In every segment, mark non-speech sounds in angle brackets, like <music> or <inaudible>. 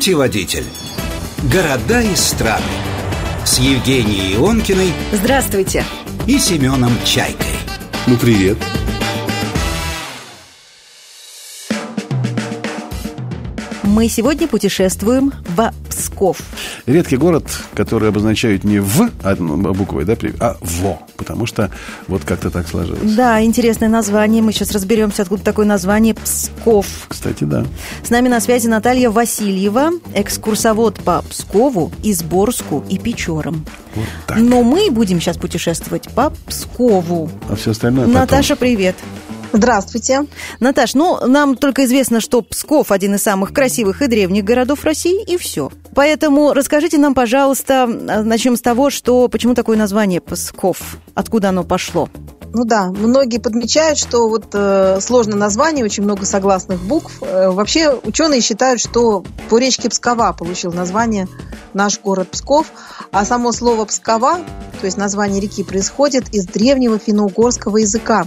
Путеводитель. Города и страны. С Евгенией Ионкиной Здравствуйте. и Семеном Чайкой. Ну, привет. Мы сегодня путешествуем в Псков. Редкий город, который обозначают не «в» одной буквой, да, а «во», потому что вот как-то так сложилось. Да, интересное название. Мы сейчас разберемся, откуда такое название Псков. Кстати, да. С нами на связи Наталья Васильева, экскурсовод по Пскову, Изборску и Печорам. Вот так. Но мы будем сейчас путешествовать по Пскову. А все остальное потом. Наташа, привет. Здравствуйте. Наташ, ну, нам только известно, что Псков один из самых красивых и древних городов России, и все. Поэтому расскажите нам, пожалуйста, а, начнем с того, что почему такое название Псков, откуда оно пошло. Ну да, многие подмечают, что вот э, сложное название, очень много согласных букв. Э, вообще ученые считают, что по речке Пскова получил название наш город Псков, а само слово Пскова, то есть название реки, происходит из древнего финно-угорского языка.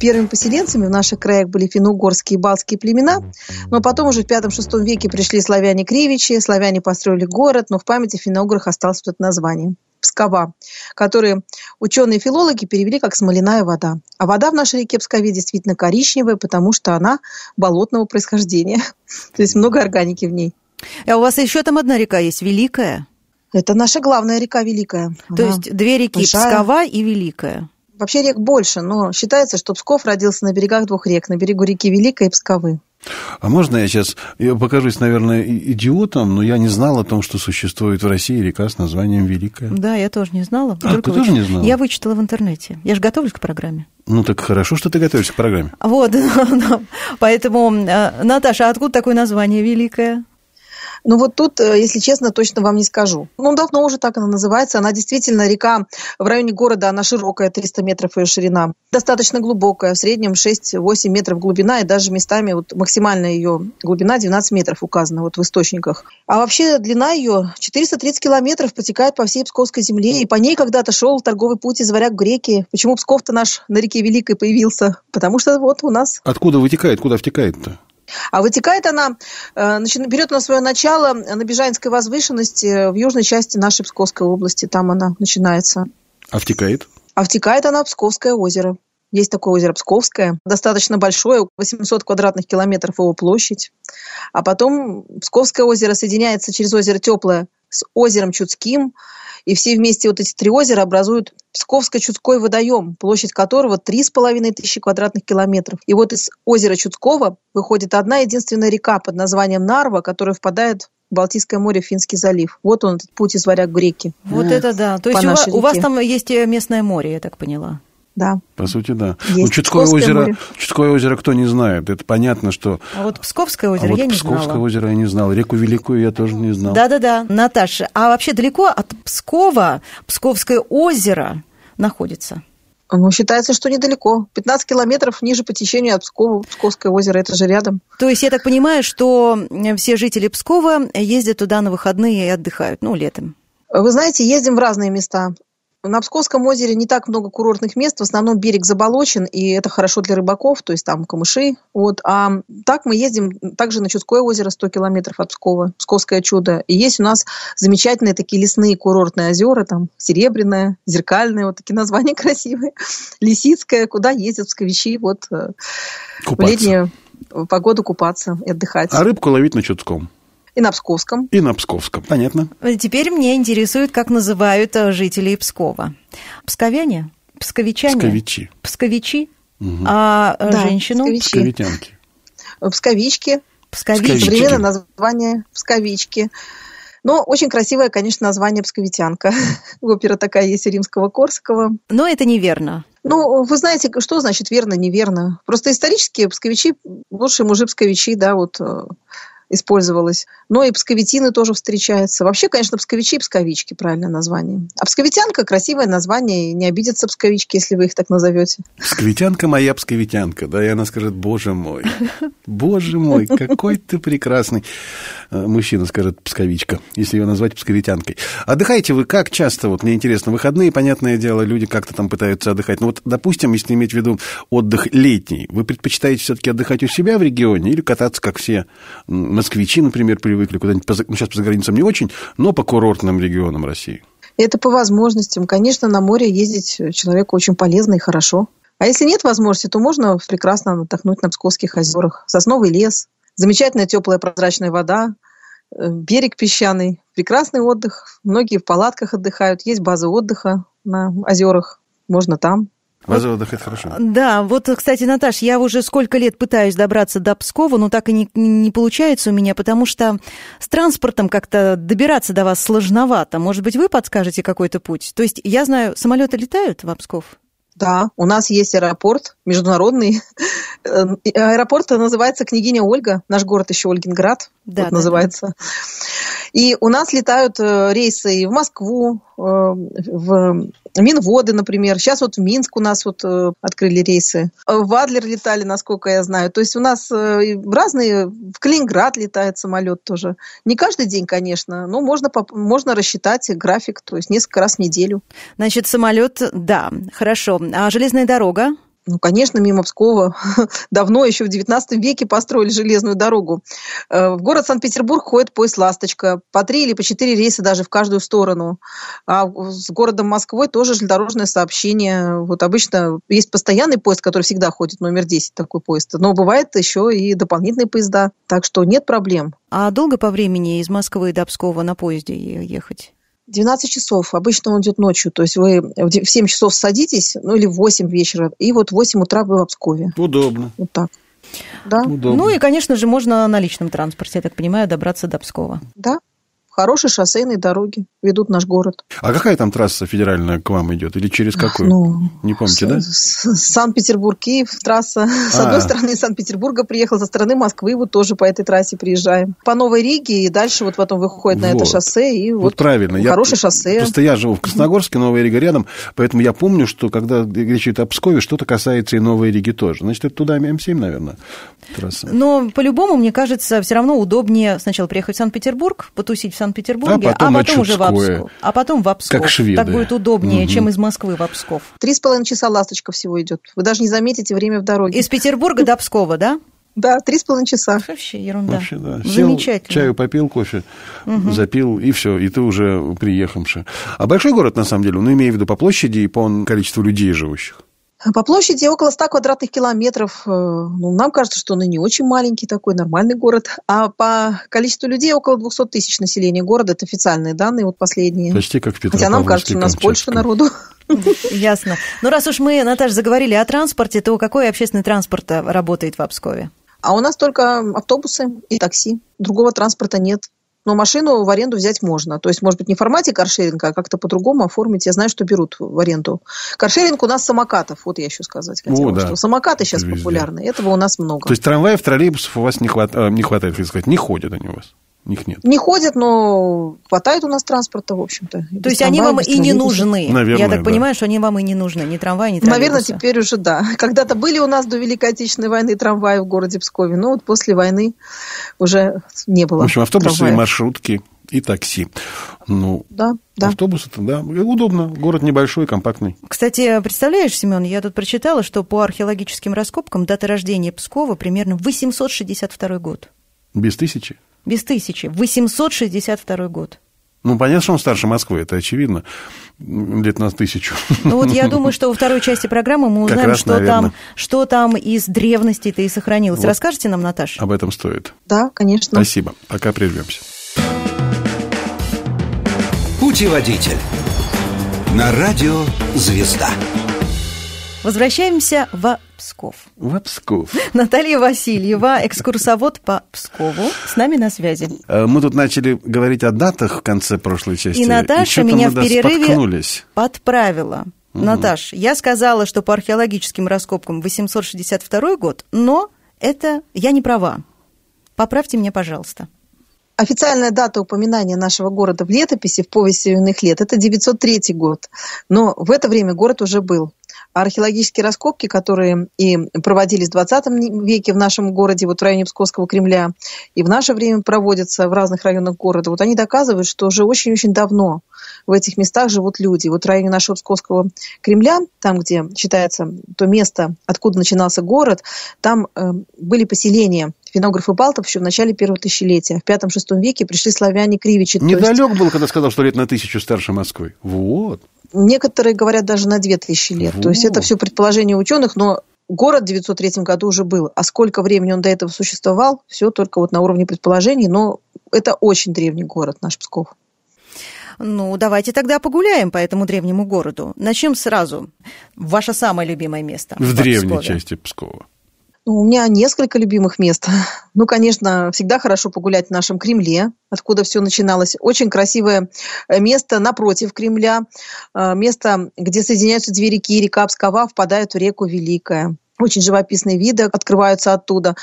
Первыми поселенцами в наших краях были финно-угорские и балтские племена, но потом уже в V-VI веке пришли славяне-кривичи, славяне построили город, но в памяти финно-уграх осталось вот это название. Пскова, которые ученые-филологи перевели как «смоляная вода». А вода в нашей реке Пскове действительно коричневая, потому что она болотного происхождения. <laughs> То есть много органики в ней. А у вас еще там одна река есть, Великая. Это наша главная река Великая. То Она есть две реки, большая. Пскова и Великая. Вообще рек больше, но считается, что Псков родился на берегах двух рек, на берегу реки Великой и Псковы. А можно я сейчас я покажусь, наверное, идиотом, но я не знал о том, что существует в России река с названием Великая. Да, я тоже не знала. А, Только ты тоже выч- не знала? Я вычитала в интернете. Я же готовлюсь к программе. Ну, так хорошо, что ты готовишься к программе. Вот, <laughs> поэтому, э, Наташа, а откуда такое название Великая? Ну вот тут, э, если честно, точно вам не скажу. Ну, давно уже так она называется. Она действительно река в районе города, она широкая, 300 метров ее ширина. Достаточно глубокая, в среднем 6-8 метров глубина, и даже местами вот максимальная ее глубина 12 метров указана вот в источниках. А вообще длина ее 430 километров потекает по всей Псковской земле, и по ней когда-то шел торговый путь из Варяг в греки. Почему Псков-то наш на реке Великой появился? Потому что вот у нас Откуда вытекает, куда втекает-то? А вытекает она, э, начи- берет на свое начало на Бежанской возвышенности э, в южной части нашей Псковской области. Там она начинается. А втекает? А втекает она в Псковское озеро. Есть такое озеро Псковское, достаточно большое, 800 квадратных километров его площадь. А потом Псковское озеро соединяется через озеро Теплое с озером Чудским. И все вместе вот эти три озера образуют Псковско-Чудской водоем, площадь которого 3,5 тысячи квадратных километров. И вот из озера Чудского выходит одна единственная река под названием Нарва, которая впадает в Балтийское море, в Финский залив. Вот он, этот путь из Варяг в реки. Вот Ну, это да. То есть у вас, у вас там есть э, местное море, я так поняла. Да. По сути, да. Есть ну, Чудское Псковское озеро, море. Чудское озеро кто не знает? Это понятно, что... А вот Псковское озеро а вот я не Псковское знала. озеро я не знал. Реку Великую я тоже не знал. Да-да-да, Наташа, а вообще далеко от Пскова Псковское озеро находится? Ну, считается, что недалеко. 15 километров ниже по течению от Пскова. Псковское озеро, это же рядом. То есть я так понимаю, что все жители Пскова ездят туда на выходные и отдыхают, ну, летом. Вы знаете, ездим в разные места. На Псковском озере не так много курортных мест, в основном берег заболочен, и это хорошо для рыбаков, то есть там камыши. Вот. А так мы ездим также на Чудское озеро, 100 километров от Пскова, Псковское чудо. И есть у нас замечательные такие лесные курортные озера, там Серебряное, Зеркальное, вот такие названия <laughs> красивые. Лисицкое, куда ездят псковичи вот э, в Купаться. летнюю погоду купаться и отдыхать. А рыбку ловить на Чудском. И на Псковском. И на Псковском. Понятно. Теперь меня интересует, как называют э, жителей Пскова. Псковяне? Псковичане? Псковичи. Псковичи? А э, Да, женщину? псковичи. Псковитянки. Псковички, Псковички. Современное название Псковички. Но очень красивое, конечно, название Псковитянка. <laughs> Опера такая есть римского-корского. Но это неверно. Ну, вы знаете, что значит верно, неверно? Просто исторически псковичи, лучшие мужи псковичи, да, вот э, использовалось. Но и псковитины тоже встречаются. Вообще, конечно, псковичи и псковички, правильное название. А псковитянка – красивое название, и не обидятся псковички, если вы их так назовете. Псковитянка моя псковитянка, да, и она скажет, боже мой, боже мой, какой ты прекрасный. Э, Мужчина скажет псковичка, если ее назвать псковитянкой. Отдыхаете вы как часто? Вот мне интересно, выходные, понятное дело, люди как-то там пытаются отдыхать. Ну вот, допустим, если иметь в виду отдых летний, вы предпочитаете все-таки отдыхать у себя в регионе или кататься, как все, на москвичи, например, привыкли куда-нибудь, ну, сейчас по заграницам не очень, но по курортным регионам России? Это по возможностям. Конечно, на море ездить человеку очень полезно и хорошо. А если нет возможности, то можно прекрасно отдохнуть на Псковских озерах. Сосновый лес, замечательная теплая прозрачная вода, э, берег песчаный, прекрасный отдых. Многие в палатках отдыхают. Есть базы отдыха на озерах. Можно там. Отдыха – это хорошо. Да, вот, кстати, Наташ, я уже сколько лет пытаюсь добраться до Пскова, но так и не, не получается у меня, потому что с транспортом как-то добираться до вас сложновато. Может быть, вы подскажете какой-то путь? То есть, я знаю, самолеты летают в Псков? Да, у нас есть аэропорт международный. Аэропорт называется Княгиня Ольга. Наш город еще Ольгинград да, вот да, называется. Да. И у нас летают э, рейсы и в Москву, э, в Минводы, например. Сейчас вот в Минск у нас вот э, открыли рейсы. В Адлер летали, насколько я знаю. То есть у нас разные... В Калининград летает самолет тоже. Не каждый день, конечно, но можно, можно рассчитать график, то есть несколько раз в неделю. Значит, самолет, да, хорошо. А железная дорога? Ну, конечно, мимо Пскова <laughs> давно, еще в XIX веке построили железную дорогу. Э, в город Санкт-Петербург ходит поезд «Ласточка». По три или по четыре рейса даже в каждую сторону. А с городом Москвой тоже железнодорожное сообщение. Вот обычно есть постоянный поезд, который всегда ходит, номер 10 такой поезд. Но бывает еще и дополнительные поезда. Так что нет проблем. А долго по времени из Москвы до Пскова на поезде ехать? 12 часов. Обычно он идет ночью. То есть вы в 7 часов садитесь, ну или в 8 вечера, и вот в 8 утра вы в Пскове. Удобно. Вот так. Да. Удобно. Ну и, конечно же, можно на личном транспорте, я так понимаю, добраться до Пскова. Да, хорошие шоссейные дороги ведут наш город. А какая там трасса федеральная к вам идет? Или через какую? Ну, Не помните, да? Санкт-Петербург, Киев трасса. С а. одной стороны из Санкт-Петербурга приехал, со стороны Москвы вот тоже по этой трассе приезжаем. По Новой Риге и дальше вот потом выходит на это шоссе. И вот, вот правильно. Хорошее шоссе. Просто я живу в Красногорске, Новая Рига рядом, поэтому я помню, что когда речь идет о Пскове, что-то касается и Новой Риги тоже. Значит, это туда М7, наверное, трасса. Но по-любому, мне кажется, все равно удобнее сначала приехать в Санкт-Петербург, потусить в Санкт-Петербурге, а потом, а потом уже в Псков. А потом в Псков. Как шведы. Так будет удобнее, угу. чем из Москвы в Псков. Три с половиной часа ласточка всего идет. Вы даже не заметите время в дороге. Из Петербурга до Пскова, да? Да, три с половиной часа. Вообще ерунда. Вообще, да. Сел, Замечательно. чаю попил, кофе угу. запил, и все, и ты уже приехавший. А большой город, на самом деле, ну, имею в виду по площади и по количеству людей живущих? По площади около 100 квадратных километров. Э, ну, нам кажется, что он и не очень маленький такой, нормальный город. А по количеству людей около 200 тысяч населения города. Это официальные данные, вот последние. Почти как в Хотя нам кажется, что у нас больше народу. Ясно. Ну, раз уж мы, Наташа, заговорили о транспорте, то какой общественный транспорт работает в Обскове? А у нас только автобусы и такси. Другого транспорта нет. Но машину в аренду взять можно. То есть, может быть, не в формате каршеринга, а как-то по-другому оформить. Я знаю, что берут в аренду. Каршеринг у нас самокатов. Вот я еще сказать хотела, О, да. что самокаты сейчас Везде. популярны. Этого у нас много. То есть трамваев, троллейбусов у вас не, хват... Э, не хватает, так сказать, не ходят они у вас? Них нет. Не ходят, но хватает у нас транспорта, в общем-то. То есть они вам и не нужны. Наверное, Я так да. понимаю, что они вам и не нужны, ни трамваи, ни троллейбусы. Наверное, теперь уже да. <laughs> Когда-то были у нас до Великой Отечественной войны трамваи в городе Пскове, но вот после войны уже не было В общем, автобусы трамваев. и маршрутки и такси. Ну, да, да. автобус это, да, удобно. Город небольшой, компактный. Кстати, представляешь, Семен, я тут прочитала, что по археологическим раскопкам дата рождения Пскова примерно 862 год. Без тысячи? Без тысячи. 862 год. Ну, понятно, что он старше Москвы, это очевидно, лет на тысячу. Ну, вот я думаю, <laughs> что во второй части программы мы узнаем, раз, что, там, что там из древности-то и сохранилось. Вот. Расскажете нам, Наташа? Об этом стоит. Да, конечно. Спасибо. Пока прервемся. Путеводитель. На радио «Звезда». Возвращаемся в Псков. В Псков. Наталья Васильева, экскурсовод по Пскову, с нами на связи. Э, мы тут начали говорить о датах в конце прошлой части. И Наташа меня в перерыве подправила. Угу. Наташ, я сказала, что по археологическим раскопкам 862 год, но это я не права. Поправьте меня, пожалуйста. Официальная дата упоминания нашего города в летописи в повести юных лет – это 903 год. Но в это время город уже был. Археологические раскопки, которые и проводились в 20 веке в нашем городе, вот в районе Псковского Кремля, и в наше время проводятся в разных районах города, вот они доказывают, что уже очень-очень давно в этих местах живут люди. Вот в районе нашего Псковского Кремля, там, где считается то место, откуда начинался город, там э, были поселения финограф и балтов еще в начале первого тысячелетия. В пятом-шестом веке пришли славяне-кривичи. Недалек есть... был, когда сказал, что лет на тысячу старше Москвы. Вот. Некоторые говорят даже на две тысячи лет. Вот. То есть это все предположение ученых, но город в 903 году уже был. А сколько времени он до этого существовал, все только вот на уровне предположений. Но это очень древний город наш Псков. Ну, давайте тогда погуляем по этому древнему городу. Начнем сразу. Ваше самое любимое место. В, в древней Пскове. части Пскова. Ну, у меня несколько любимых мест. <laughs> Ну, конечно, всегда хорошо погулять в нашем Кремле, откуда все начиналось. Очень красивое э, место напротив Кремля, э, место, где соединяются две реки, река Пскова впадает в реку Великая. Очень живописные виды открываются оттуда.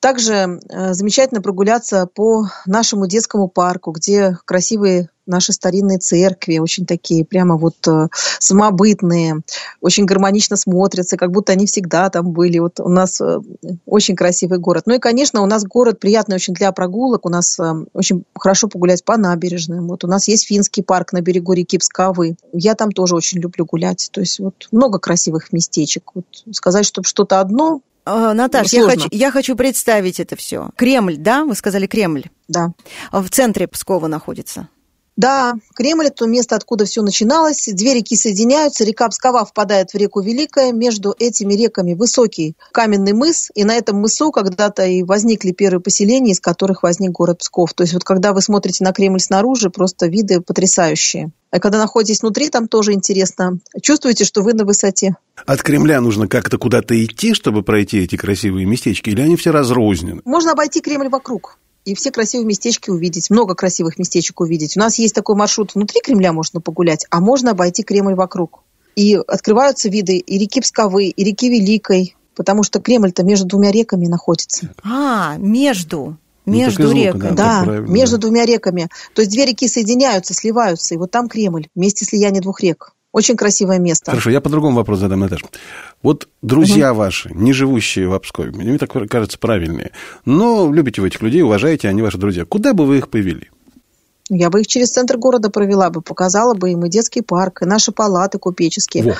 Также э, замечательно прогуляться по нашему детскому парку, где красивые наши старинные церкви, очень такие прямо вот э, самобытные, очень гармонично смотрятся, как будто они всегда там были. Вот у нас э, очень красивый город. Ну и, конечно, у нас город приятный очень для прогулок. У нас э, очень хорошо погулять по набережным. Вот у нас есть финский парк на берегу реки Пскавы. Я там тоже очень люблю гулять. То есть вот много красивых местечек. Вот сказать, чтобы что-то одно а, Наташа, я хочу, я хочу представить это все. Кремль, да? Вы сказали Кремль. Да. В центре Пскова находится. Да, Кремль – это то место, откуда все начиналось. Две реки соединяются, река Пскова впадает в реку Великая. Между этими реками высокий каменный мыс, и на этом мысу когда-то и возникли первые поселения, из которых возник город Псков. То есть вот когда вы смотрите на Кремль снаружи, просто виды потрясающие. А когда находитесь внутри, там тоже интересно. Чувствуете, что вы на высоте. От Кремля нужно как-то куда-то идти, чтобы пройти эти красивые местечки, или они все разрознены? Можно обойти Кремль вокруг и все красивые местечки увидеть, много красивых местечек увидеть. У нас есть такой маршрут внутри Кремля можно погулять, а можно обойти Кремль вокруг. И открываются виды и реки Псковы, и реки Великой, потому что Кремль-то между двумя реками находится. А, между. Ну, между ну, реками. Да, да между да. двумя реками. То есть две реки соединяются, сливаются, и вот там Кремль, вместе слияния двух рек. Очень красивое место. Хорошо, я по-другому вопрос задам, Наташа. Вот друзья угу. ваши, не живущие в Обскове, мне так кажется правильные, но любите вы этих людей, уважаете, они ваши друзья. Куда бы вы их повели? Я бы их через центр города провела бы, показала бы им и детский парк, и наши палаты купеческие. Во.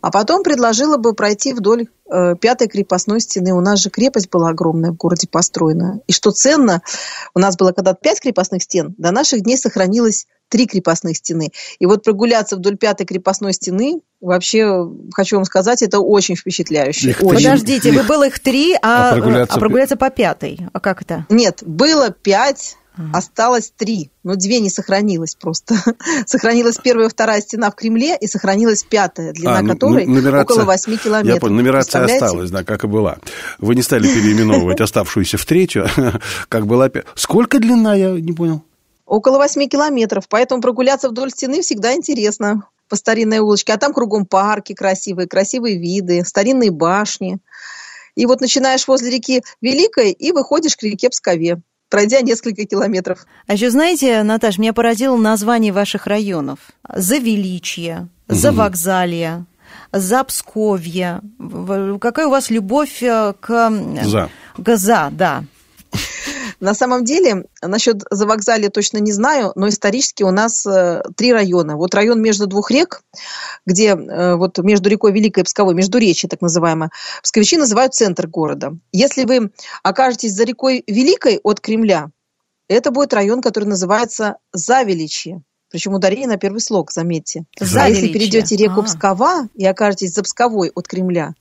А потом предложила бы пройти вдоль э, пятой крепостной стены. У нас же крепость была огромная в городе построена. И что ценно, у нас было когда-то пять крепостных стен, до наших дней сохранилось три крепостных стены. И вот прогуляться вдоль пятой крепостной стены, вообще, хочу вам сказать, это очень впечатляюще. Их очень. Подождите, вы было их три, а, а, прогуляться... а прогуляться по пятой? А как это? Нет, было пять, Осталось три, но две не сохранилось просто. <laughs> сохранилась первая и вторая стена в Кремле, и сохранилась пятая, длина а, ну, которой нумерация, около 8 километров. Я понял, нумерация осталась, да, как и была. Вы не стали переименовывать <laughs> оставшуюся в третью, <laughs> как была... Сколько длина, я не понял? Около 8 километров, поэтому прогуляться вдоль стены всегда интересно по старинной улочке. А там кругом парки красивые, красивые виды, старинные башни. И вот начинаешь возле реки Великой и выходишь к реке Пскове пройдя несколько километров. А еще знаете, Наташ, меня поразило название ваших районов. Завеличье, Завокзалье, Запсковье. Какая у вас любовь э, к... За. К за, да. На самом деле, насчет завокзалья точно не знаю, но исторически у нас э, три района. Вот район между двух рек, где э, вот между рекой Великой и Псковой, между речи так называемая, псковичи называют центр города. Если вы окажетесь за рекой Великой от Кремля, это будет район, который называется Завеличье. Причем ударение на первый слог, заметьте. Завеличье. А если перейдете реку А-а-а. Пскова и окажетесь за Псковой от Кремля,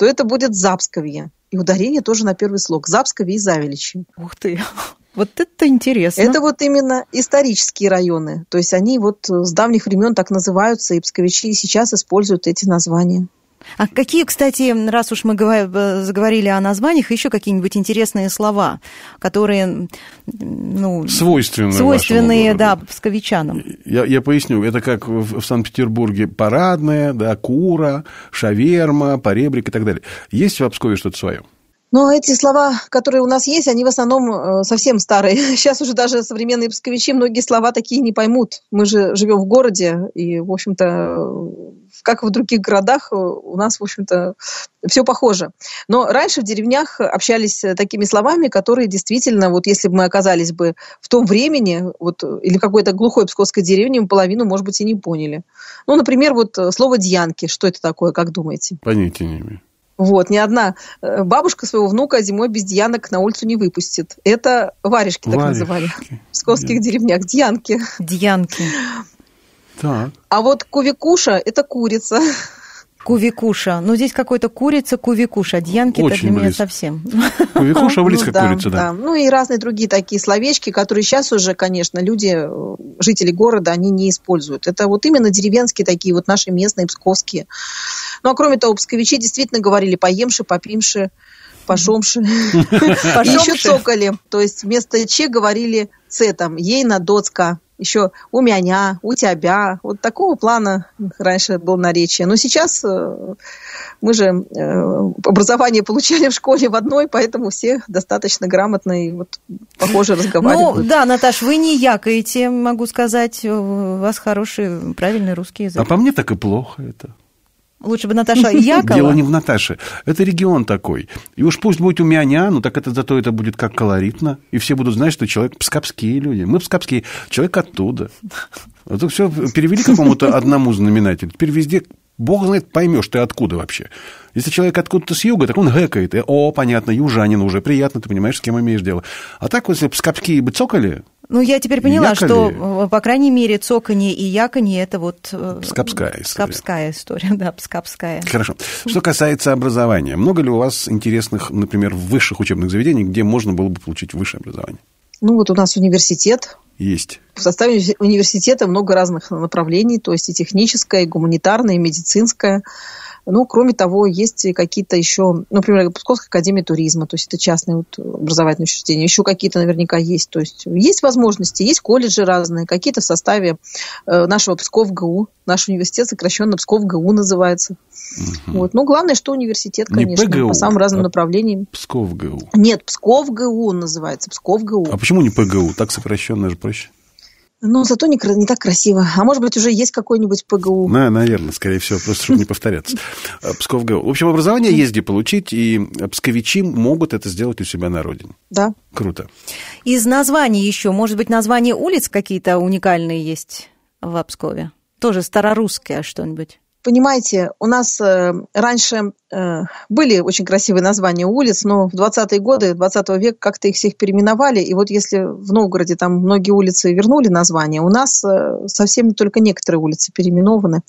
то это будет Запсковье. И ударение тоже на первый слог. Запскове и Завеличи. Ух ты! <laughs> Вот это интересно. Это вот именно исторические районы. То есть они вот с давних времен так называются, и псковичи сейчас используют эти названия. А какие, кстати, раз уж мы заговорили о названиях, еще какие-нибудь интересные слова, которые ну, свойственны, свойственные да, псковичанам? Я, я поясню. Это как в, в Санкт-Петербурге парадная, да, кура, шаверма, поребрик и так далее. Есть в Пскове что-то свое? Но эти слова, которые у нас есть, они в основном э, совсем старые. <laughs> Сейчас уже даже современные псковичи многие слова такие не поймут. Мы же живем в городе, и, в общем-то, как и в других городах, у нас, в общем-то, все похоже. Но раньше в деревнях общались такими словами, которые действительно, вот если бы мы оказались бы в том времени, вот, или в какой-то глухой псковской деревне, мы половину, может быть, и не поняли. Ну, например, вот слово «дьянки». Что это такое, как думаете? Понятия не имею. Вот, ни одна э, бабушка своего внука зимой без дьянок на улицу не выпустит. Это варежки, так Варежки. называли. В псковских деревнях. Дьянки. Дьянки. Так. А вот кувикуша – это курица. Кувикуша. Ну, здесь какой-то курица, кувикуша. Дьянки это Очень для меня близко. совсем. Кувикуша близко Ну к да, курице, да. Ну и разные другие такие словечки, которые сейчас уже, конечно, люди, э, жители города, они не используют. Это вот именно деревенские такие, вот наши местные, псковские. Ну а кроме того, псковичи действительно говорили поемши, попимши, пошомши. И еще цокали. То есть вместо че говорили ц там, ейна, доцка. Еще у меня, у тебя. Вот такого плана раньше было наречие. Но сейчас э, мы же э, образование получали в школе в одной, поэтому все достаточно грамотно и вот похоже Ну, разговаривают. да, Наташ, вы не якаете, могу сказать. У вас хороший, правильный русский язык. А по мне так и плохо это. Лучше бы Наташа якала. Дело не в Наташе. Это регион такой. И уж пусть будет у меня, ну так это зато это будет как колоритно. И все будут знать, что человек пскапские люди. Мы пскапские, человек оттуда. А то все перевели к какому-то одному знаменателю. Теперь везде Бог знает, поймешь ты откуда вообще. Если человек откуда-то с юга, так он гэкает. И, о, понятно, южанин уже, приятно, ты понимаешь, с кем имеешь дело. А так, вот, если пскапские бы цокали, Ну, я теперь поняла, Якали. что, э, по крайней мере, цоканье и яканье – это вот... э, Пскапская история. Пскапская история, <laughs> да, пскапская. Хорошо. Что касается образования, много ли у вас интересных, например, высших учебных заведений, где можно было бы получить высшее образование? Ну вот у нас университет. Есть. В составе уни- университета много разных направлений, то есть и техническое, и гуманитарное, и медицинское. Ну, кроме того, есть какие-то еще, например, Псковская академия туризма, то есть это частные вот образовательные учреждения, еще какие-то наверняка есть. То есть есть возможности, есть колледжи разные, какие-то в составе э, нашего Псков ГУ, наш университет сокращенно Псков ГУ называется. Вот. Ну, главное, что университет, Не конечно, ПГУ, по самым разным а направлениям. Псков ГУ. Нет, Псков ГУ называется, Псков ГУ. А почему не ПГУ? Так сокращенно же проще. Но зато не, не так красиво. А может быть, уже есть какой-нибудь ПГУ. На, наверное, скорее всего, просто чтобы не повторяться. <laughs> А, Псков ГУ. В общем, образование есть где получить, и псковичи могут это сделать у себя на родине. Да. Круто. Из названий еще, может быть, названия улиц какие-то уникальные есть в Обскове? Тоже старорусское что-нибудь? Понимаете, у нас э, раньше э, были очень красивые названия улиц, но в 20-е годы 20 века как-то их всех переименовали. И вот если в Новгороде там многие улицы вернули названия, у нас э, совсем только некоторые улицы переименованы.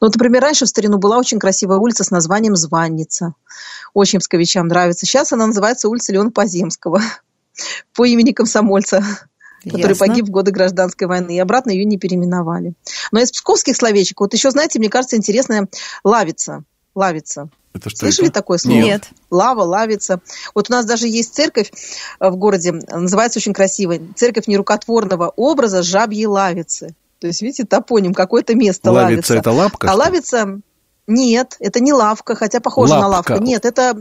Ну, вот, например, раньше в старину была очень красивая улица с названием Званница. Очень псковичам нравится. Сейчас она называется улица Леона Поземского <laughs> по имени комсомольца который Ясно. погиб в годы гражданской войны, и обратно ее не переименовали. Но из псковских словечек, вот еще, знаете, мне кажется, интересная лавица. Лавица. Это что Слышали это? такое слово? Нет. Лава, лавица. Вот у нас даже есть церковь э, в городе, называется очень красиво, церковь нерукотворного образа жабьей лавицы. То есть, видите, топоним, какое-то место Лавица лавица. это лапка? А лавица, нет, это не лавка, хотя похоже на Лапка. лавку. Нет, это,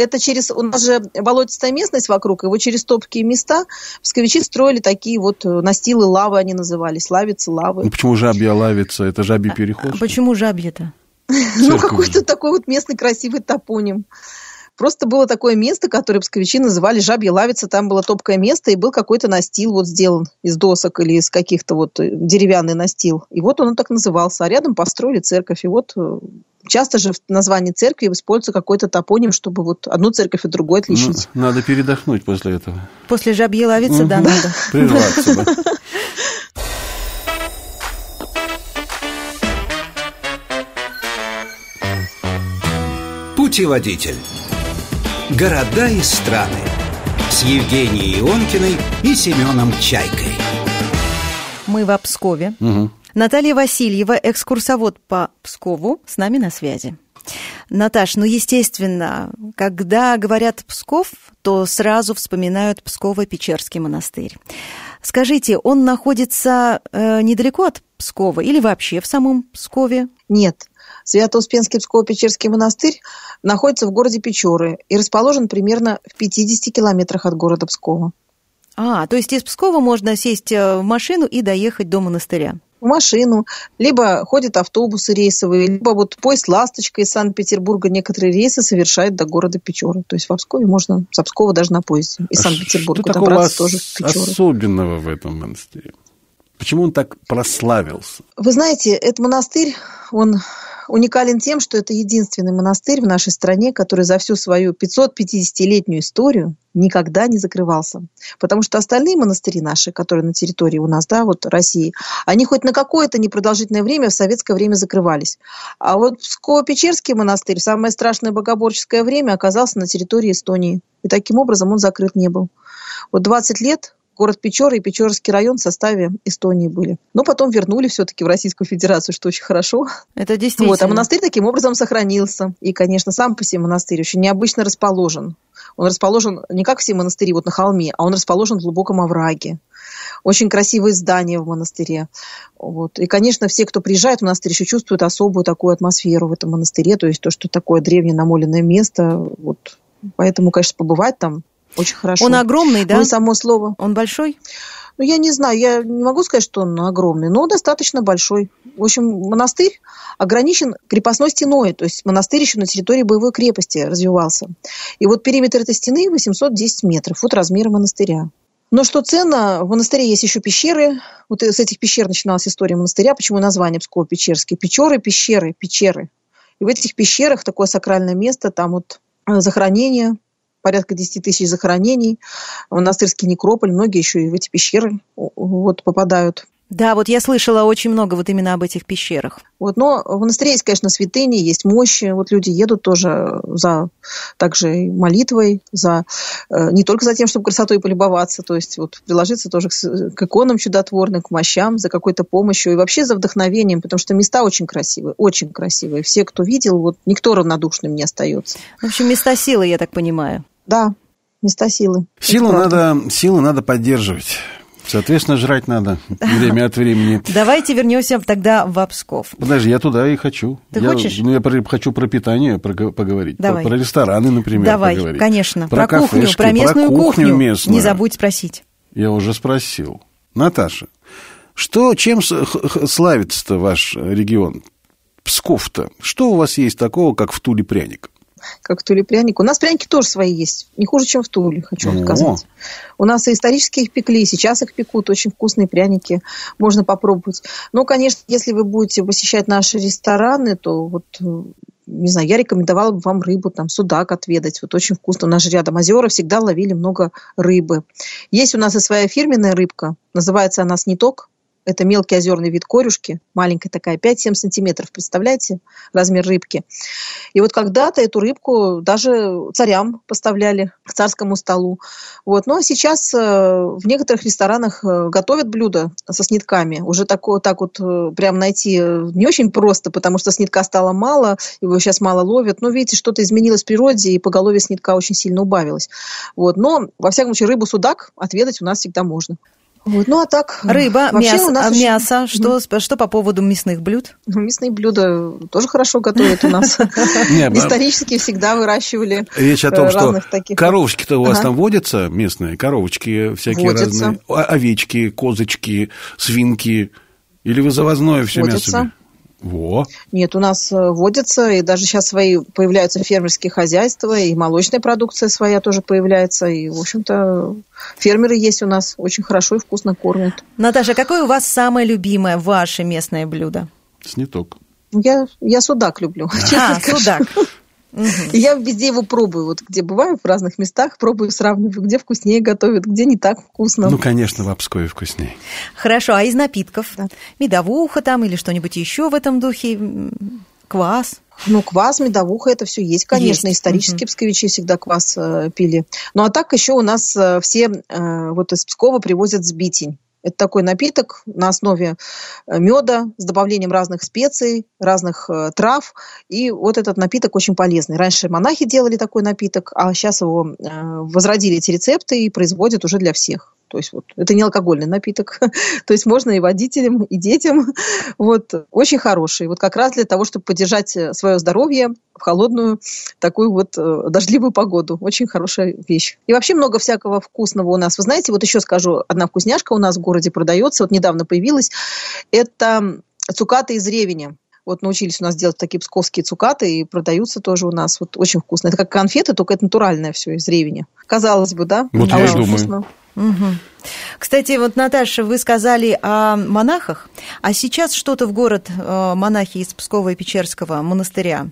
это через, у нас же болотистая местность вокруг, и вот через топкие места псковичи строили такие вот э, настилы лавы, они назывались, лавицы, лавы. Ну, почему жабья лавица? Это жабий переход? А почему жабье-то? <laughs> Ну, какой-то такой вот местный красивый топоним. Просто было такое место, которое псковичи называли Жабья Лавица. Там было топкое место, и был какой-то настил вот сделан из досок или из каких-то вот э, деревянный настил. И вот он так назывался. А рядом построили церковь. И вот э, часто же в названии церкви используется какой-то топоним, чтобы вот одну церковь от другой Ну, отличить. надо передохнуть после этого. После жабьей лавицы, да, надо. <laughs> Прерваться, да. Путеводитель. Города и страны. С Евгенией Ионкиной и Семеном Чайкой. Мы в Пскове. Мгм. Наталья Васильева, экскурсовод по Пскову, с нами на связи. Наташ, ну, естественно, когда говорят Псков, то сразу вспоминают Псково-Печерский монастырь. Скажите, он находится э, недалеко от Пскова или вообще в самом Пскове? Нет. Свято-Успенский Псково-Печерский монастырь находится в городе Печоры и расположен примерно в 50 километрах от города Пскова. А, то есть из Пскова можно сесть э, в машину и доехать до монастыря. В машину, либо ходят автобусы рейсовые, либо вот поезд «Ласточка» из Санкт-Петербурга некоторые рейсы совершает до города Печоры. То есть в Пскове можно с Пскова даже на поезде из а Санкт-Петербурга добраться тоже в Печоры. особенного в этом монастыре? Почему он так прославился? Вы знаете, этот монастырь, он уникален тем, что это единственный монастырь в нашей стране, который за всю свою 550-летнюю историю никогда не закрывался. Потому что остальные монастыри наши, которые на территории у нас, да, вот России, они хоть на какое-то непродолжительное время в советское время закрывались. А вот Псково-Печерский монастырь в самое страшное богоборческое время оказался на территории Эстонии. И таким образом он закрыт не был. Вот 20 лет город Печоры и Печорский район в составе Эстонии были. Но потом вернули все-таки в Российскую Федерацию, что очень хорошо. Это действительно. Вот, а монастырь таким образом сохранился. И, конечно, сам по себе монастырь очень необычно расположен. Он расположен не как все монастыри вот на холме, а он расположен в глубоком овраге. Очень красивые здания в монастыре. Вот. И, конечно, все, кто приезжает в монастырь, еще чувствуют особую такую атмосферу в этом монастыре, то есть то, что такое древнее намоленное место. Вот. Поэтому, конечно, побывать там очень хорошо. Он огромный, да? Ну, само слово. Он большой? Ну, я не знаю, я не могу сказать, что он огромный, но достаточно большой. В общем, монастырь ограничен крепостной стеной, то есть монастырь еще на территории боевой крепости развивался. И вот периметр этой стены 810 метров, вот размер монастыря. Но что ценно, в монастыре есть еще пещеры. Вот с этих пещер начиналась история монастыря. Почему название Псково-Печерский? Печоры, пещеры, пещеры. И в этих пещерах такое сакральное место, там вот э, захоронение порядка 10 тысяч захоронений, монастырский некрополь, многие еще и в эти пещеры вот попадают. Да, вот я слышала очень много вот именно об этих пещерах. Вот, но в монастыре есть, конечно, святыни, есть мощи. Вот люди едут тоже за также молитвой, за э, не только за тем, чтобы красотой полюбоваться, то есть вот приложиться тоже к, к иконам чудотворным, к мощам, за какой-то помощью и вообще за вдохновением, потому что места очень красивые, очень красивые. Все, кто видел, вот никто равнодушным не остается. В общем, места силы, я так понимаю. Да, места силы. Силу надо, силу надо поддерживать. Соответственно, жрать надо <laughs> время от времени. Давайте вернемся тогда в Обсков. Подожди, я туда и хочу. Ты я, хочешь? Ну, я хочу про питание поговорить. Давай. Про, про рестораны, например, Давай, поговорить. конечно. Про, про кухню, кафешки, про местную про кухню кухню. Местную. Не забудь спросить. Я уже спросил. Наташа, что, чем славится-то ваш регион? Псков-то. Что у вас есть такого, как в Туле пряник? Как в Туле пряник. У нас пряники тоже свои есть. Не хуже, чем в Туле, хочу вам сказать. У нас и исторически их пекли, сейчас их пекут. Очень вкусные пряники. Можно попробовать. Ну, конечно, если вы будете посещать наши рестораны, то вот не знаю, я рекомендовала бы вам рыбу, там, судак отведать. Вот очень вкусно. У нас же рядом озера, всегда ловили много рыбы. Есть у нас и своя фирменная рыбка. Называется она сниток. Это мелкий озерный вид корюшки, маленькая такая, 5-7 сантиметров, представляете, размер рыбки. И вот когда-то эту рыбку даже царям поставляли к царскому столу. Вот. Ну а сейчас э, в некоторых ресторанах э, готовят блюда со снитками. Уже такое, так вот э, прям найти не очень просто, потому что снитка стало мало, его сейчас мало ловят. Но видите, что-то изменилось в природе, и поголовье снитка очень сильно убавилось. Вот. Но, во всяком случае, рыбу-судак отведать у нас всегда можно. Вот. Ну а так... Рыба, мясо, у нас мясо. Что, что по поводу мясных блюд? Ну, мясные блюда тоже хорошо готовят у нас. <laughs> Исторически всегда выращивали Речь о том, э, что коровочки-то у вас там водятся местные, коровочки всякие разные, овечки, козочки, свинки, или вы завозное все мясо? Во. Нет, у нас э, водятся, и даже сейчас свои появляются фермерские хозяйства, и молочная продукция своя тоже появляется, и, в общем-то, фермеры есть у нас, очень хорошо и вкусно кормят. Наташа, какое у вас самое любимое ваше местное блюдо? Сниток. Я, я судак люблю. <laughs> А, судак. Угу. И я везде его пробую. Вот где бываю в разных местах, пробую, сравниваю, где вкуснее готовят, где не так вкусно. Ну, конечно, в Обскове вкуснее. Хорошо, а из напитков? Медовуха там или что-нибудь еще в этом духе? Квас? Ну, квас, медовуха, это все есть, конечно. Есть. Исторические угу. псковичи всегда квас э, пили. Ну, а так еще у нас э, все э, вот из Пскова привозят сбитень. Это такой напиток на основе э, меда с добавлением разных специй, разных э, трав. И вот этот напиток очень полезный. Раньше монахи делали такой напиток, а сейчас его э, возродили эти рецепты и производят уже для всех. То есть вот это не алкогольный напиток. <laughs> То есть можно и водителям, и детям. Вот очень хороший. Вот как раз для того, чтобы поддержать свое здоровье в холодную такую вот э, дождливую погоду. Очень хорошая вещь. И вообще много всякого вкусного у нас. Вы знаете, вот еще скажу, одна вкусняшка у нас в городе продается. Вот недавно появилась. Это цукаты из ревеня. Вот научились у нас делать такие псковские цукаты и продаются тоже у нас. Вот очень вкусно. Это как конфеты, только это натуральное все из ревеня. Казалось бы, да? Вот а я думаю. Вкусно. Угу. Кстати, вот, Наташа, вы сказали о монахах, а сейчас что-то в город э, монахи из Пскова и Печерского монастыря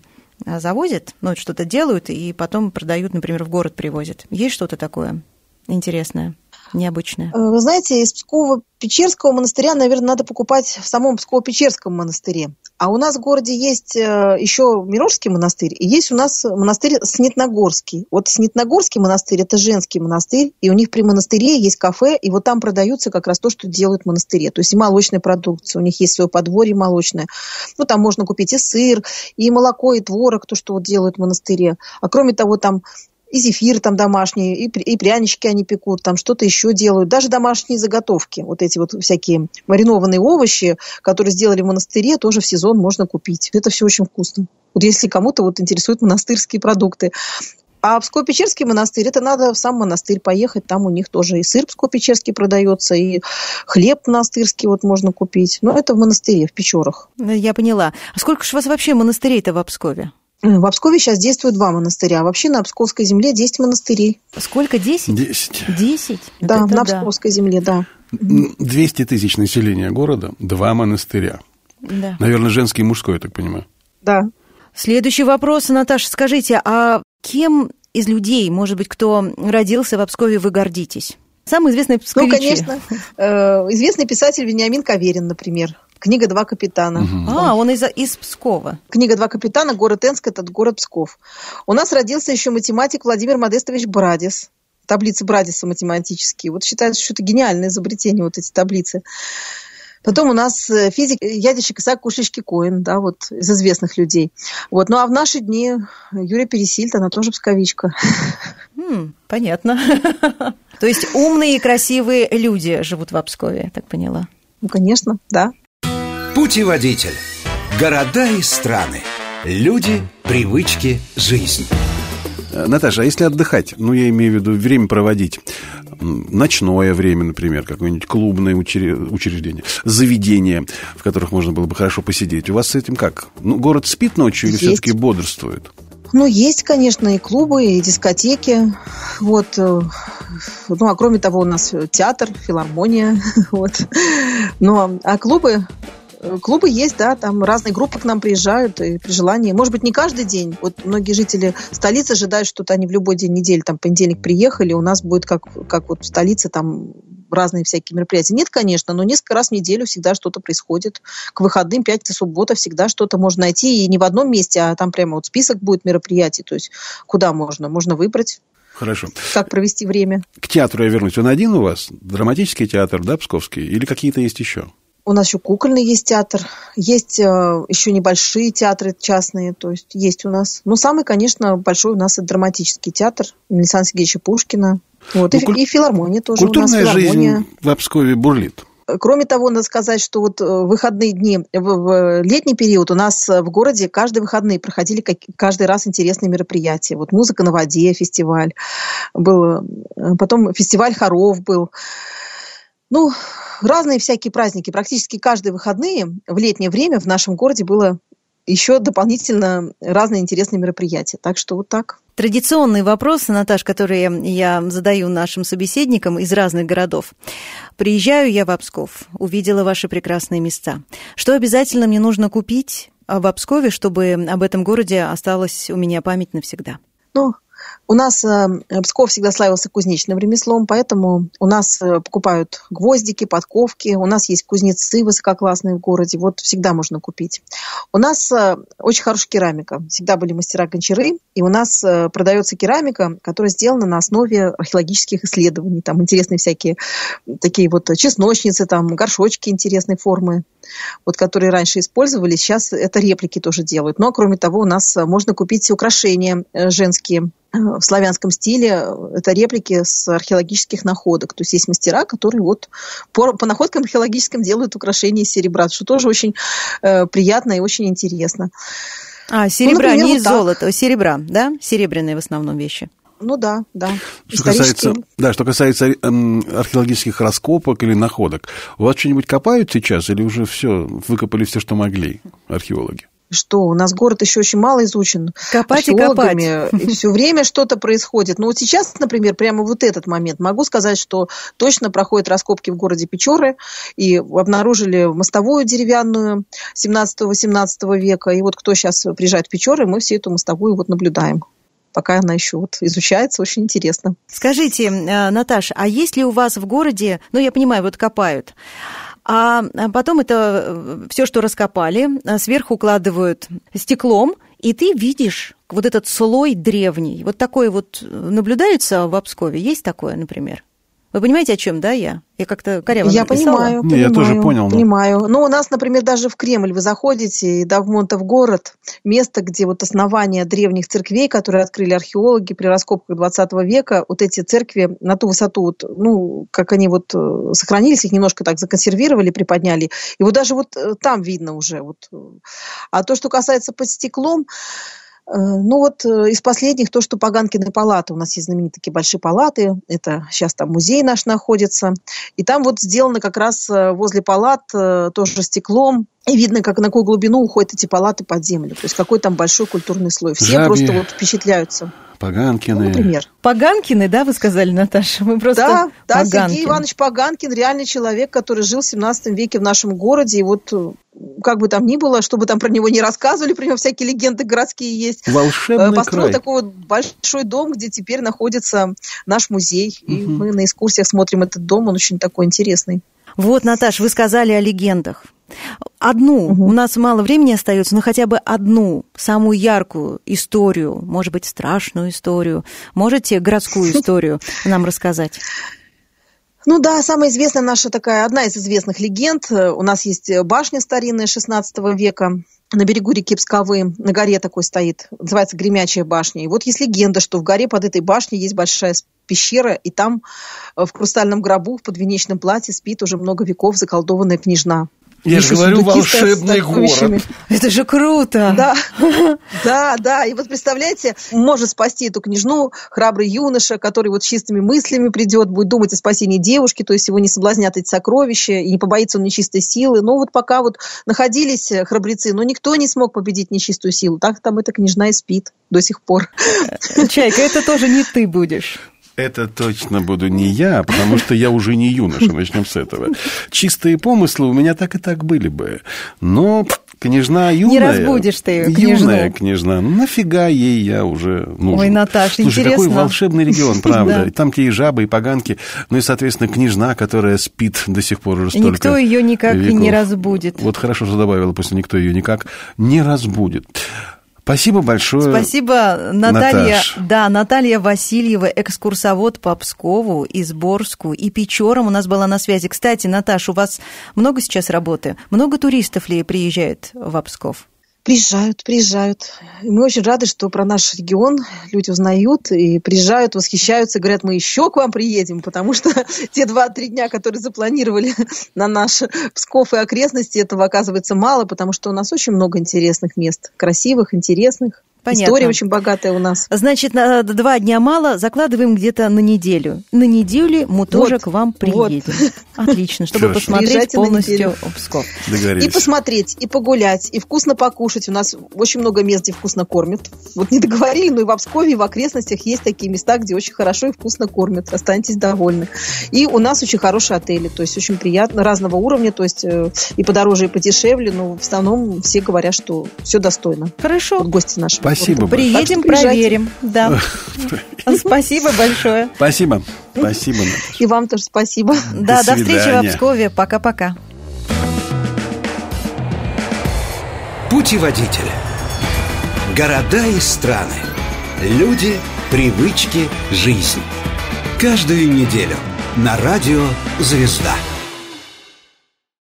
э, завозят, ну, что-то делают и потом продают, например, в город привозят. Есть что-то такое интересное? Необычное? Э, вы знаете, из Псково-Печерского монастыря, наверное, надо покупать в самом Псково-Печерском монастыре. А у нас в городе есть э, еще Мирожский монастырь, и есть у нас монастырь Снитногорский. Вот Снитногорский монастырь – это женский монастырь, и у них при монастыре есть кафе, и вот там продаются как раз то, что делают в монастыре. То есть и молочная продукция, у них есть свое подворье молочное. Ну, там можно купить и сыр, и молоко, и творог, то, что вот делают в монастыре. А кроме того, там и зефир там домашний, и, и прянички они пекут, там что-то еще делают. Даже домашние заготовки, вот эти вот всякие маринованные овощи, которые сделали в монастыре, тоже в сезон можно купить. Это все очень вкусно. Вот если кому-то вот интересуют монастырские продукты. А Псково-Печерский монастырь, это надо в сам монастырь поехать, там у них тоже и сыр Псково-Печерский продается, и хлеб монастырский вот можно купить. Но это в монастыре, в Печорах. Я поняла. А сколько же у вас вообще монастырей-то в Пскове? В Пскове сейчас действует два монастыря. Вообще на Псковской земле 10 монастырей. Сколько? 10? 10. 10? Да, на да. Псковской земле, да. 200 тысяч населения города, два монастыря. Да. Наверное, женский и мужской, я так понимаю. Да. Следующий вопрос, Наташа, скажите, а кем из людей, может быть, кто родился в Пскове, вы гордитесь? Самый известный псковичи. Ну, конечно, э, известный писатель Вениамин Каверин, например. Книга «Два капитана». Угу. А, он из, из Пскова. Книга «Два капитана», город Энск, это город Псков. У нас родился еще математик Владимир Модестович Брадис. Таблицы Брадиса математические. Вот считается, что это гениальное изобретение, вот эти таблицы. Потом у нас э, физик ядерщик Исаак Кушечки Коин, да, вот из известных людей. Вот. Ну а в наши дни Юрия Пересильд, она тоже псковичка. М, понятно. <laughs> То есть умные и красивые люди живут в Обскове, я так поняла. Ну, конечно, да. Путеводитель. Города и страны. Люди, привычки, жизнь. Э, Наташа, а если отдыхать, ну, я имею в виду время проводить, ночное время, например, какое-нибудь клубное учреждение, заведение, в которых можно было бы хорошо посидеть. У вас с этим как? Ну, город спит ночью или все-таки бодрствует? Ну, есть, конечно, и клубы, и дискотеки. Вот. Э, ну, а кроме того, у нас театр, филармония. <laughs> Вот. Ну, а клубы клубы есть, да, там разные группы к нам приезжают и при желании. Может быть, не каждый день. Вот многие жители столицы ожидают, что они в любой день недели, там, понедельник приехали, у нас будет как, как вот в столице, там, разные всякие мероприятия. Нет, конечно, но несколько раз в неделю всегда что-то происходит. К выходным, пятница, суббота всегда что-то можно найти. И не в одном месте, а там прямо вот список будет мероприятий. То есть куда можно? Можно выбрать. Хорошо. Как провести время. К театру я вернусь. Он один у вас? Драматический театр, да, Псковский? Или какие-то есть еще? У нас еще кукольный есть театр, есть э, еще небольшие театры частные, то есть есть у нас. Но самый, конечно, большой у нас это драматический театр Александра Сергеевича Пушкина. Вот, ну, и, куль... и филармония тоже Культурная у нас. Филармония. жизнь в Обскове бурлит. Кроме того, надо сказать, что вот э, выходные дни, в, в летний период у нас в городе каждые выходные проходили каждый раз интересные мероприятия. Вот музыка на воде, фестиваль был, э, потом фестиваль хоров был. Ну, разные всякие праздники. Практически каждые выходные в летнее время в нашем городе было еще дополнительно разные интересные мероприятия. Так что вот так. Традиционные вопросы, Наташ, которые я задаю нашим собеседникам из разных городов. Приезжаю я в Псков, увидела ваши прекрасные места. Что обязательно мне нужно купить в Пскове, чтобы об этом городе осталась у меня память навсегда? Ну, у нас э, Псков всегда славился кузнечным ремеслом, поэтому у нас э, покупают гвоздики, подковки, у нас есть кузнецы высококлассные в городе, вот всегда можно купить. У нас э, очень хорошая керамика, всегда были мастера-гончары, и у нас продается керамика, которая сделана на основе археологических исследований, там интересные всякие такие вот чесночницы, там горшочки интересной формы, вот которые раньше использовались, сейчас это реплики тоже делают. Но кроме того, у нас можно купить украшения женские, в славянском стиле. Это реплики с археологических находок. То есть есть мастера, которые вот по, по находкам археологическим делают украшения из серебра, что тоже очень э, приятно и очень интересно. А, серебра, ну, например, не вот золота, серебра, да? Серебряные в основном вещи. Ну да, да. Что касается, да, что касается эм, археологических раскопок или находок, у вас что-нибудь копают сейчас или уже все, выкопали все, что могли археологи? Что, у нас город еще очень мало изучен копать и копать. И все время что-то происходит. Но вот сейчас, например, прямо вот этот момент, могу сказать, что точно проходят раскопки в городе Печоры, и обнаружили мостовую деревянную 17-18 века. И вот кто сейчас приезжает в Печоры, мы всю эту мостовую вот наблюдаем пока она еще вот изучается, очень интересно. Скажите, э, Наташа, а есть ли у вас в городе, ну, я понимаю, вот копают, а потом это э, все, что раскопали, э, сверху укладывают стеклом, и ты видишь вот этот слой древний. Вот такой вот наблюдается в Обскове? Есть такое, например? Вы понимаете, о чем, да, я? Я как-то коряво Я написала. понимаю, Не, я тоже понял. Но... Понимаю. Ну, у нас, например, даже в Кремль вы заходите, и да, в город, место, где вот основания древних церквей, которые открыли археологи при раскопках 20 века, вот эти церкви на ту высоту, вот, ну, как они вот э, сохранились, их немножко так законсервировали, приподняли, и вот даже вот э, там видно уже. Вот. А то, что касается под стеклом, ну вот э, из последних то, что Паганкины палаты. У нас есть знаменитые такие большие палаты. Это сейчас там музей наш находится. И там вот сделано как раз э, возле палат тоже стеклом. И видно, как на какую глубину уходят эти палаты под землю. То есть какой там большой культурный слой. Все Жаби. просто вот впечатляются. Поганкины. Ну, например. Поганкины, да, вы сказали, Наташа? Мы просто да, да, Поганкин. Сергей Иванович Поганкин, реальный человек, который жил в 17 веке в нашем городе. И вот как бы там ни было, чтобы там про него не рассказывали, про него всякие легенды городские есть. Волшебный Построил край. такой вот большой дом, где теперь находится наш музей. Угу. И мы на экскурсиях смотрим этот дом, он очень такой интересный. Вот, Наташ, вы сказали о легендах. Одну, угу. у нас мало времени остается, но хотя бы одну самую яркую историю, может быть, страшную историю, можете городскую <laughs> историю нам рассказать? Ну да, самая известная наша такая, одна из известных легенд. У нас есть башня старинная 16 века, на берегу реки Псковы, на горе такой стоит, называется Гремячая башня. И вот есть легенда, что в горе под этой башней есть большая пещера, и там в хрустальном гробу в подвенечном платье спит уже много веков заколдованная княжна. Я же говорю, волшебный город. Это же круто. Да, <laughs> да, да. И вот представляете, может спасти эту княжну храбрый юноша, который вот с чистыми мыслями придет, будет думать о спасении девушки, то есть его не соблазнят эти сокровища, и не побоится он нечистой силы. Но вот пока вот находились храбрецы, но никто не смог победить нечистую силу. Так там эта княжна и спит до сих пор. Чайка, это тоже не ты будешь. Это точно буду не я, потому что я уже не юноша, начнем с этого. Чистые помыслы у меня так и так были бы. Но княжна юная... Не разбудишь ты ее, княжну. Юная княжна. Ну, нафига ей я уже нужен? Ой, Наташа, Слушай, интересно. какой волшебный регион, <laughs> правда. да. Там какие жабы и поганки. Ну и, соответственно, княжна, которая спит до сих пор уже столько Никто ее никак веков. не разбудит. Вот хорошо, что добавила, после никто ее никак не разбудит. Спасибо большое. Спасибо, Наталья. Наташ. Да, Наталья Васильева, экскурсовод по Пскову, Изборску и Печорам у нас была на связи. Кстати, Наташ, у вас много сейчас работы? Много туристов ли приезжает в Псков? Приезжают, приезжают. И мы очень рады, что про наш регион люди узнают и приезжают, восхищаются, говорят, мы еще к вам приедем, потому что <laughs> те два-три дня, которые запланировали <laughs> на наш Псков и окрестности, этого оказывается мало, потому что у нас очень много интересных мест, красивых, интересных. Понятно. История очень богатая у нас. Значит, на два дня мало, закладываем где-то на неделю. На неделю мы вот, тоже к вам приедем. Вот. <laughs> Отлично, чтобы Хорошо. посмотреть Приезжайте полностью Псков. И посмотреть, и погулять, и вкусно покушать. У нас очень много мест, где вкусно кормят. Вот не договорили, но и в Пскове, и в окрестностях есть такие места, где очень хорошо и вкусно кормят. Останетесь довольны. И у нас очень хорошие отели, то есть очень приятно, разного уровня, то есть э, и подороже, и подешевле, но в основном все говорят, что все достойно. Хорошо. Вот гости наши. Спасибо. Вот. Приедем, проверим. Да. <laughs> Спасибо большое. Спасибо. Спасибо, И вам тоже спасибо. Да, до, до встречи в Обскове. Пока-пока. Путеводитель. Города и страны. Люди, привычки, жизнь. Каждую неделю на радио «Звезда».